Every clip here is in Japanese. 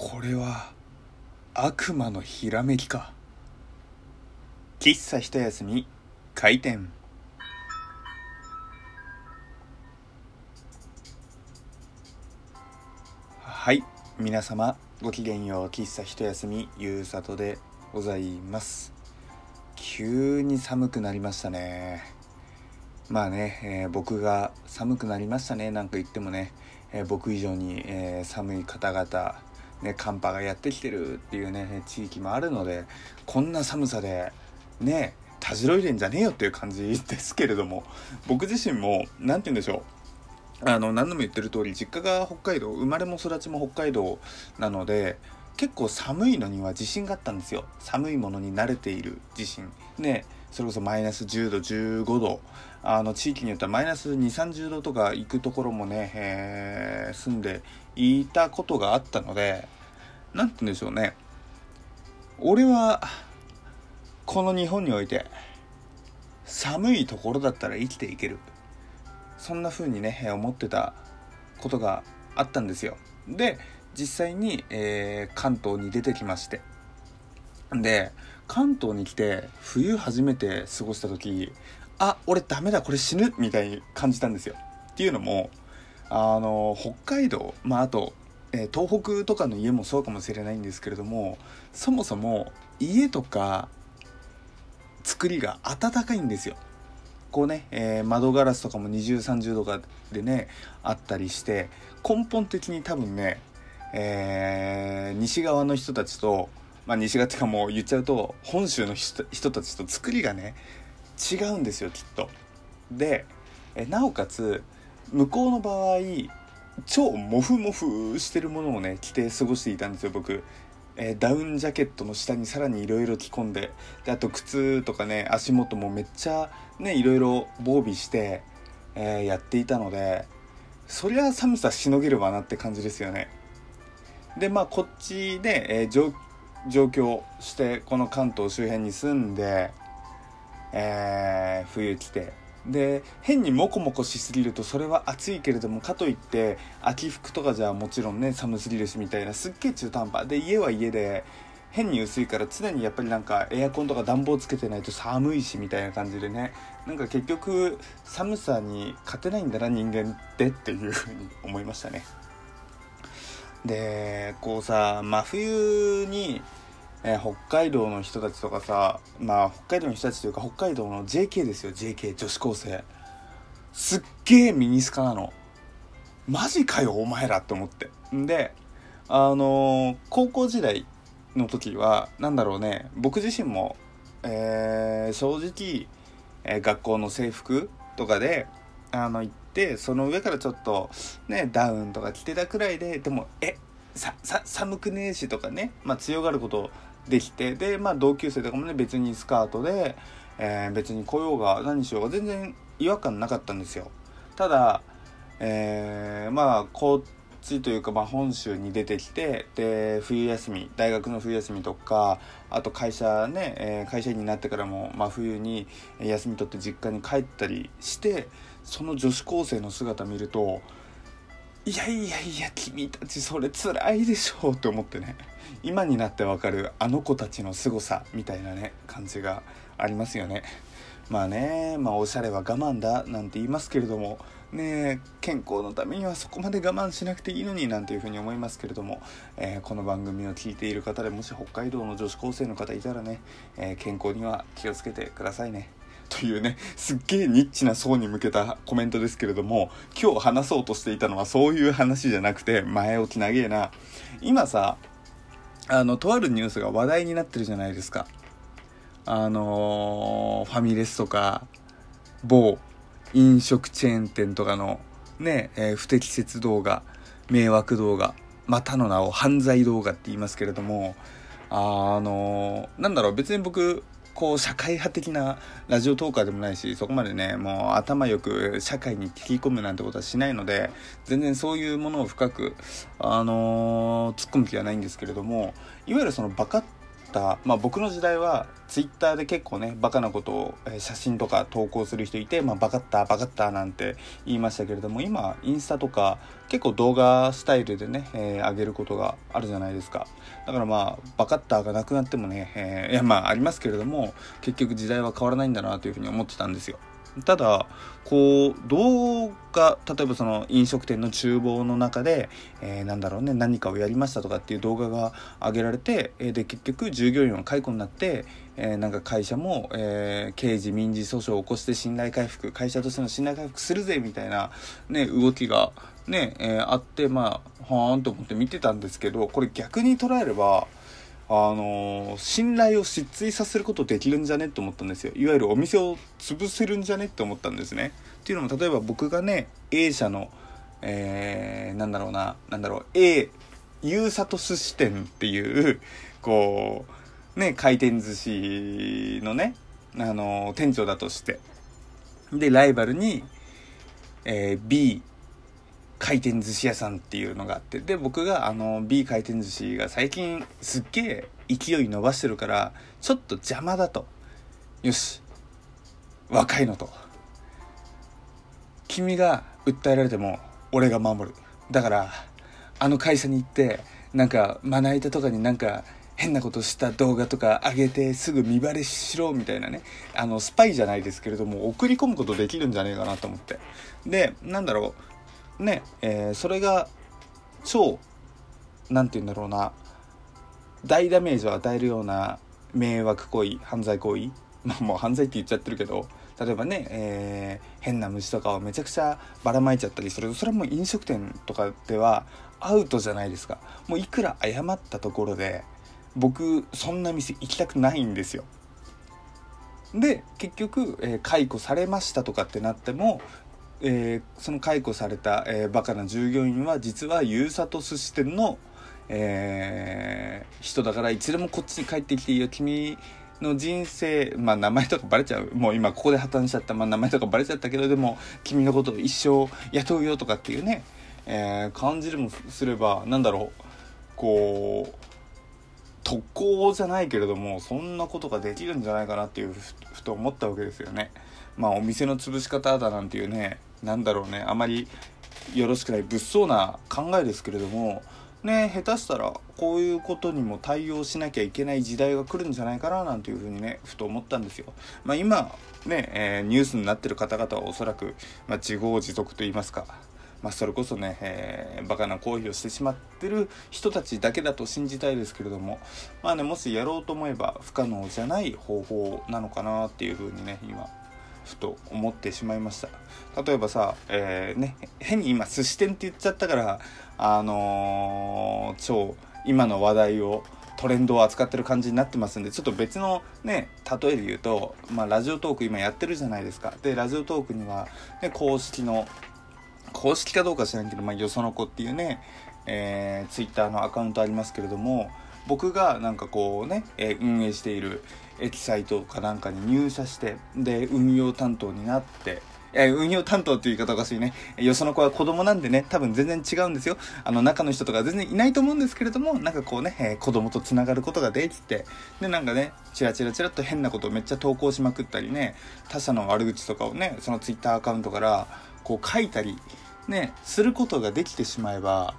これは悪魔のひらめきか。喫茶一休み開店。はい皆様ごきげんよう喫茶一休みゆうさとでございます。急に寒くなりましたね。まあね、えー僕が寒くなりましたねなんか言ってもね、えー僕以上に、えー寒い方々ね、寒波がやってきてるっていうね地域もあるのでこんな寒さでねたじろいでんじゃねえよっていう感じですけれども僕自身も何て言うんでしょうあの何度も言ってる通り実家が北海道生まれも育ちも北海道なので結構寒いのには自信があったんですよ。寒いものに慣れている自信。ねそれこそマイナス10度15度あの地域によってはマイナス2 3 0度とか行くところもね、えー住んでいたことがあったので何て言うんでしょうね。俺はこの日本において寒いところだったら生きていける。そんな風にね思ってたことがあったんですよ。で実際に、えー関東に出てきまして。で関東に来て冬初めて過ごした時あ俺ダメだこれ死ぬみたいに感じたんですよ。っていうのもあの北海道まああと、えー東北とかの家もそうかもしれないんですけれどもそもそも家とか作りが暖かいんですよ。こうね、えー窓ガラスとかも2030度かでねあったりして根本的に多分ね、えー西側の人たちと、まあ、西側っていうかもう言っちゃうと本州の人たちと作りがね違うんですよきっと。でえなおかつ向こうの場合超モフモフしてるものをね着て過ごしていたんですよ僕。えダウンジャケットの下にさらにいろいろ着込んでであと靴とかね足元もめっちゃねいろいろ防備して、えーやっていたのでそりゃ寒さしのげるわなって感じですよねでまあこっちで、えー上上京してこの関東周辺に住んで、えー冬来て。で変にモコモコしすぎるとそれは暑いけれどもかといって秋服とかじゃもちろんね寒すぎるしみたいなすっげえ中途半端。で家は家で変に薄いから常にやっぱりなんかエアコンとか暖房つけてないと寒いしみたいな感じでね。なんか結局寒さに勝てないんだな人間ってっていうふうに思いましたね。でこうさ真冬に、えー北海道の人たちとかさまあ北海道の人たちというか北海道の JK ですよ JK 女子高生。すっげえミニスカなの。マジかよお前らって思って。んであのー高校時代の時はなんだろうね僕自身も、えー正直、え学校の制服とかであの行ってその上からちょっとねダウンとか着てたくらいででもえささ寒くねえしとかね、まあ、強がることできてでまあ同級生とかもね別にスカートで、えー別に来ようが何しようが全然違和感なかったんですよ。ただえーまあこっちというか、まあ、本州に出てきてで冬休み大学の冬休みとかあと会社ね、えー会社員になってからも、まあ、冬に休み取って実家に帰ったりしてその女子高生の姿見るといやいやいや君たちそれ辛いでしょうって思ってね。今になってわかるあの子たちの凄さみたいなね感じがありますよね。まあねまあおしゃれは我慢だなんて言いますけれども。ね健康のためにはそこまで我慢しなくていいのになんていうふうに思いますけれども、えーこの番組を聞いている方でもし北海道の女子高生の方いたらね、えー健康には気をつけてくださいね。というねすっげえニッチな層に向けたコメントですけれども今日話そうとしていたのはそういう話じゃなくて前置き長えな。今さあのとあるニュースが話題になってるじゃないですか。あのーファミレスとか某飲食チェーン店とかのね、えー不適切動画迷惑動画またの名を犯罪動画って言いますけれどもあのなんだろう別に僕こう社会派的なラジオトーカーでもないしそこまでねもう頭よく社会に切り込むなんてことはしないので全然そういうものを深くあの突っ込む気はないんですけれどもいわゆるそのバカた、まあ、僕の時代はツイッターで結構ねバカなことを、え写真とか投稿する人いて、まあ、バカったバカったなんて言いましたけれども今インスタとか結構動画スタイルでね、えー、上げることがあるじゃないですか。だからまあバカったがなくなってもね、えー、いやまあありますけれども結局時代は変わらないんだなというふうに思ってたんですよ。ただこう動画例えばその飲食店の厨房の中で、えー、なんだろうね何かをやりましたとかっていう動画が上げられて、えー、で結局従業員は解雇になって、えー、なんか会社も、えー、刑事民事訴訟を起こして信頼回復会社としての信頼回復するぜみたいな、ね、動きがね、えー、あってまあはーんと思って見てたんですけどこれ逆に捉えればあの信頼を失墜させることできるんじゃねって思ったんですよ。いわゆるお店を潰せるんじゃねって思ったんですね。っていうのも例えば僕がね A 社のえー、なんだろうななんだろう A ゆうさと寿司店っていう こうね回転寿司のねあの店長だとして。でライバルに、えー、B 回転寿司屋さんっていうのがあってで僕があの B 回転寿司が最近すっげえ勢い伸ばしてるからちょっと邪魔だと。よし。若いのと。君が訴えられても俺が守る。だからあの会社に行ってなんかまな板とかになんか変なことした動画とか上げてすぐ見バレしろみたいなね。あのスパイじゃないですけれども送り込むことできるんじゃねえかなと思って。でなんだろう。ね、えー、それが超何て言うんだろうな。大ダメージを与えるような迷惑行為犯罪行為。ま あもう犯罪って言っちゃってるけど。例えばね、えー、変な虫とかをめちゃくちゃばらまいちゃったりするそれはもう飲食店とかではアウトじゃないですか。もういくら謝ったところで僕そんな店行きたくないんですよ。で結局、えー、解雇されましたとかってなってもえー、その解雇された、えー、バカな従業員は実はゆうさと寿司店の、えー、人だからいつでもこっちに帰ってきていいよ。君の人生まあ名前とかバレちゃう。もう今ここで破綻しちゃった、まあ、名前とかバレちゃったけどでも君のことを一生雇うよとかっていうね、えー、感じでもすればなんだろう。こう特攻じゃないけれどもそんなことができるんじゃないかなっていうふと思ったわけですよね。まあお店の潰し方だなんていうねなんだろうねあまりよろしくない物騒な考えですけれどもね下手したらこういうことにも対応しなきゃいけない時代が来るんじゃないかななんていうふうにねふと思ったんですよ。まあ、今ね、えー、ニュースになってる方々はおそらく、まあ、自業自得と言いますか。まあ、それこそね、えー、バカな行為をしてしまってる人たちだけだと信じたいですけれどもまあねもしやろうと思えば不可能じゃない方法なのかなっていうふうにね今ふと思ってしまいました。例えばさ、えー、ね変に今寿司店って言っちゃったからあのー、超今の話題をトレンドを扱ってる感じになってますんでちょっと別のね例えで言うと、まあ、ラジオトーク今やってるじゃないですか。でラジオトークには、ね、公式の公式かどうか知らんけど、まあ、よその子っていうね、えー、ツイッターのアカウントありますけれども僕がなんかこうね、えー、運営しているエキサイトかなんかに入社してで運用担当になってえ運用担当っていう言い方おかしいね。よその子は子供なんでね、多分全然違うんですよ。あの、中の人とか全然いないと思うんですけれども、なんかこうね、えー、子供と繋がることができて、で、なんかね、チラチラチラっと変なことをめっちゃ投稿しまくったりね、他者の悪口とかをね、その twitter アカウントからこう書いたり、ね、することができてしまえば、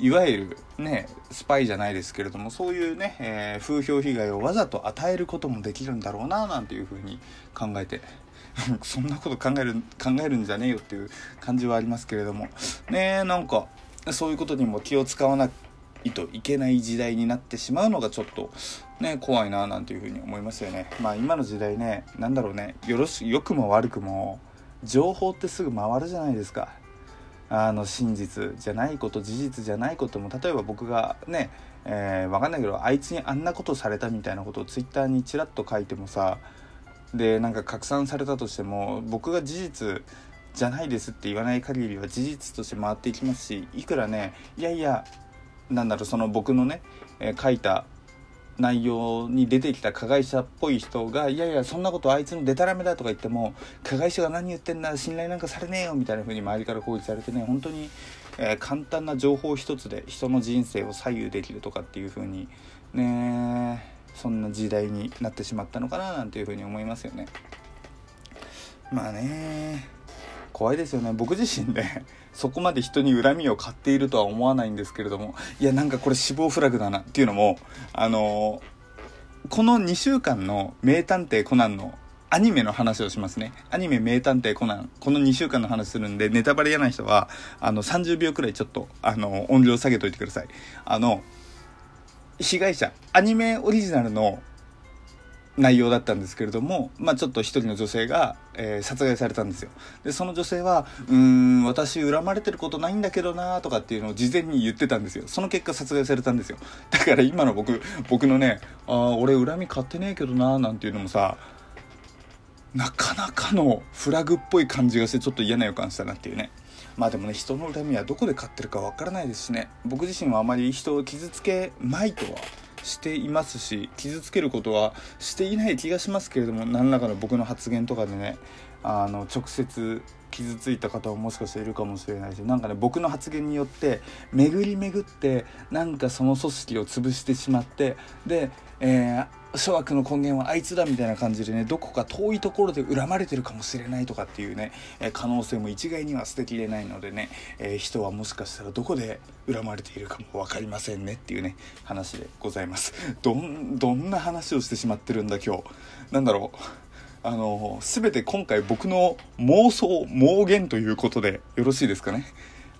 いわゆるね、スパイじゃないですけれども、そういうね、えー、風評被害をわざと与えることもできるんだろうな、なんていうふうに考えて、そんなこと考える、考えるんじゃねえよっていう感じはありますけれども、ねなんか、そういうことにも気を使わないといけない時代になってしまうのがちょっとね、怖いな、なんていうふうに思いますよね。まあ今の時代ね、なんだろうね、よろし、良くも悪くも、情報ってすぐ回るじゃないですか。あの真実じゃないこと事実じゃないことも例えば僕がね、えー、分かんないけどあいつにあんなことされたみたいなことをツイッターにちらっと書いてもさでなんか拡散されたとしても僕が事実じゃないですって言わない限りは事実として回っていきますしいくらねいやいやなんだろうその僕のね、えー、書いた内容に出てきた加害者っぽい人がいやいやそんなことあいつのデタラメだとか言っても加害者が何言ってんだ信頼なんかされねえよみたいな風に周りから攻撃されてね本当に、えー、簡単な情報一つで人の人生を左右できるとかっていう風にねそんな時代になってしまったのかななんていうふうに思いますよね。まあね。怖いですよね僕自身ねそこまで人に恨みを買っているとは思わないんですけれどもいやなんかこれ死亡フラグだなっていうのもあのこの2週間の「名探偵コナン」のアニメの話をしますね。アニメ名探偵コナン。この2週間の話するんで、ネタバレ嫌な人は、あの、30秒くらいちょっと、あの、音量下げといてください。あの、被害者、アニメオリジナルの内容だったんですけれども、まあちょっと一人の女性が、えー、殺害されたんですよ。で、その女性は、うーん、私恨まれてることないんだけどなとかっていうのを事前に言ってたんですよ。その結果殺害されたんですよ。だから今の僕、僕のね、ああ、俺恨み買ってねえけどななんていうのもさ、なかなかのフラグっぽい感じがしてちょっと嫌な予感したなっていうねまあでもね人の恨みはどこで買ってるかわからないですしね僕自身はあまり人を傷つけまいとはしていますし傷つけることはしていない気がしますけれども何らかの僕の発言とかでねあの直接傷ついた方ももしかしているかもしれないしなんかね僕の発言によって巡り巡ってなんかその組織を潰してしまってで、えー、諸悪の根源はあいつだみたいな感じでねどこか遠いところで恨まれてるかもしれないとかっていうね、えー、可能性も一概には捨てきれないのでね、えー、人はもしかしたらどこで恨まれているかも分かりませんねっていうね話でございます。どんどんな話をしてしまってるんだ今日。なんだろう。あの全て今回僕の妄想妄言ということでよろしいですかね？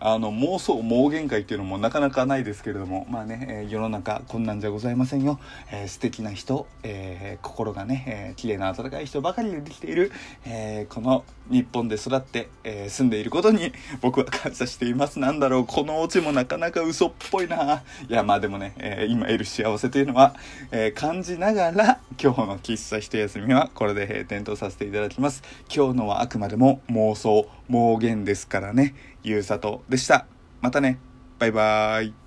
あの妄想妄言会っていうのもなかなかないですけれどもまあね、えー、世の中こんなんじゃございませんよ、えー、素敵な人、えー、心がね、えー、綺麗な温かい人ばかりでできている、えー、この日本で育って、えー、住んでいることに 僕は感謝しています。なんだろうこのオチもなかなか嘘っぽいな。いやまあでもね、えー、今得る幸せというのは、えー、感じながら今日の喫茶一休みはこれで閉店とさせていただきます。今日のはあくまでも妄想妄言ですからねゆうさとでした。またね。バイバーイ。